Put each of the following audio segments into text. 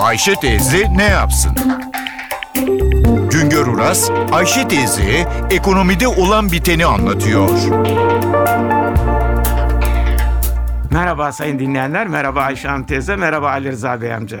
Ayşe teyze ne yapsın? Güngör Uras, Ayşe teyze ekonomide olan biteni anlatıyor. Merhaba sayın dinleyenler, merhaba Ayşe Hanım teyze, merhaba Ali Rıza Bey amca.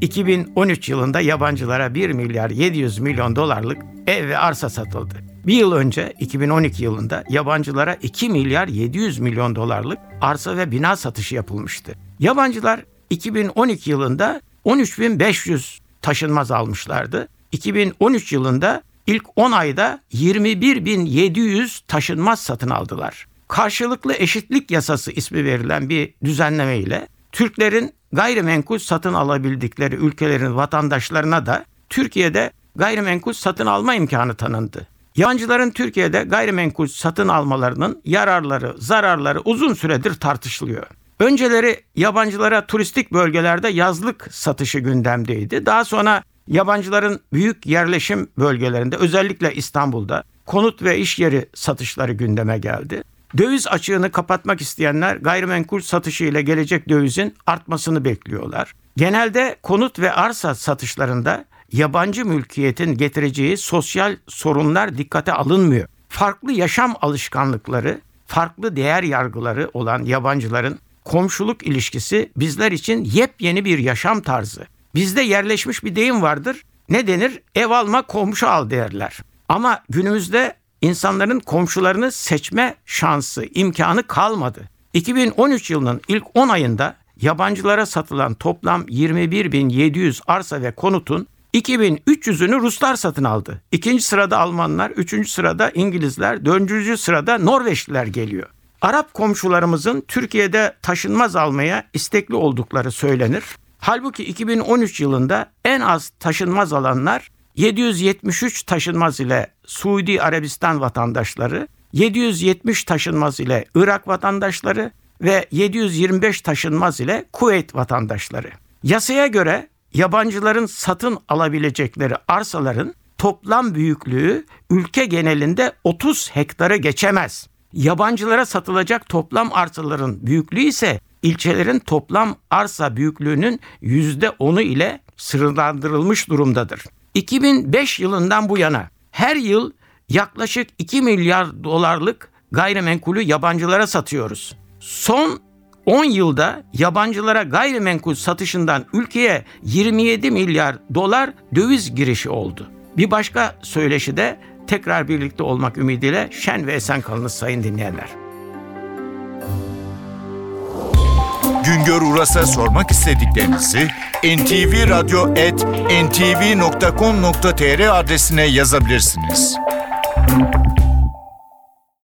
2013 yılında yabancılara 1 milyar 700 milyon dolarlık ev ve arsa satıldı. Bir yıl önce 2012 yılında yabancılara 2 milyar 700 milyon dolarlık arsa ve bina satışı yapılmıştı. Yabancılar 2012 yılında 13.500 taşınmaz almışlardı. 2013 yılında ilk 10 ayda 21.700 taşınmaz satın aldılar. Karşılıklı eşitlik yasası ismi verilen bir düzenleme ile Türklerin gayrimenkul satın alabildikleri ülkelerin vatandaşlarına da Türkiye'de gayrimenkul satın alma imkanı tanındı. Yabancıların Türkiye'de gayrimenkul satın almalarının yararları, zararları uzun süredir tartışılıyor. Önceleri yabancılara turistik bölgelerde yazlık satışı gündemdeydi. Daha sonra yabancıların büyük yerleşim bölgelerinde özellikle İstanbul'da konut ve iş yeri satışları gündeme geldi. Döviz açığını kapatmak isteyenler gayrimenkul satışı ile gelecek dövizin artmasını bekliyorlar. Genelde konut ve arsa satışlarında yabancı mülkiyetin getireceği sosyal sorunlar dikkate alınmıyor. Farklı yaşam alışkanlıkları, farklı değer yargıları olan yabancıların komşuluk ilişkisi bizler için yepyeni bir yaşam tarzı. Bizde yerleşmiş bir deyim vardır. Ne denir? Ev alma komşu al derler. Ama günümüzde insanların komşularını seçme şansı, imkanı kalmadı. 2013 yılının ilk 10 ayında yabancılara satılan toplam 21.700 arsa ve konutun 2300'ünü Ruslar satın aldı. İkinci sırada Almanlar, üçüncü sırada İngilizler, dördüncü sırada Norveçliler geliyor. Arap komşularımızın Türkiye'de taşınmaz almaya istekli oldukları söylenir. Halbuki 2013 yılında en az taşınmaz alanlar 773 taşınmaz ile Suudi Arabistan vatandaşları, 770 taşınmaz ile Irak vatandaşları ve 725 taşınmaz ile Kuveyt vatandaşları. Yasaya göre yabancıların satın alabilecekleri arsaların toplam büyüklüğü ülke genelinde 30 hektara geçemez. Yabancılara satılacak toplam arsaların büyüklüğü ise ilçelerin toplam arsa büyüklüğünün %10'u ile sınırlandırılmış durumdadır. 2005 yılından bu yana her yıl yaklaşık 2 milyar dolarlık gayrimenkulü yabancılara satıyoruz. Son 10 yılda yabancılara gayrimenkul satışından ülkeye 27 milyar dolar döviz girişi oldu. Bir başka söyleşi de tekrar birlikte olmak ümidiyle şen ve esen kalınız sayın dinleyenler. Güngör Uras'a sormak istediklerinizi ntvradio.com.tr adresine yazabilirsiniz.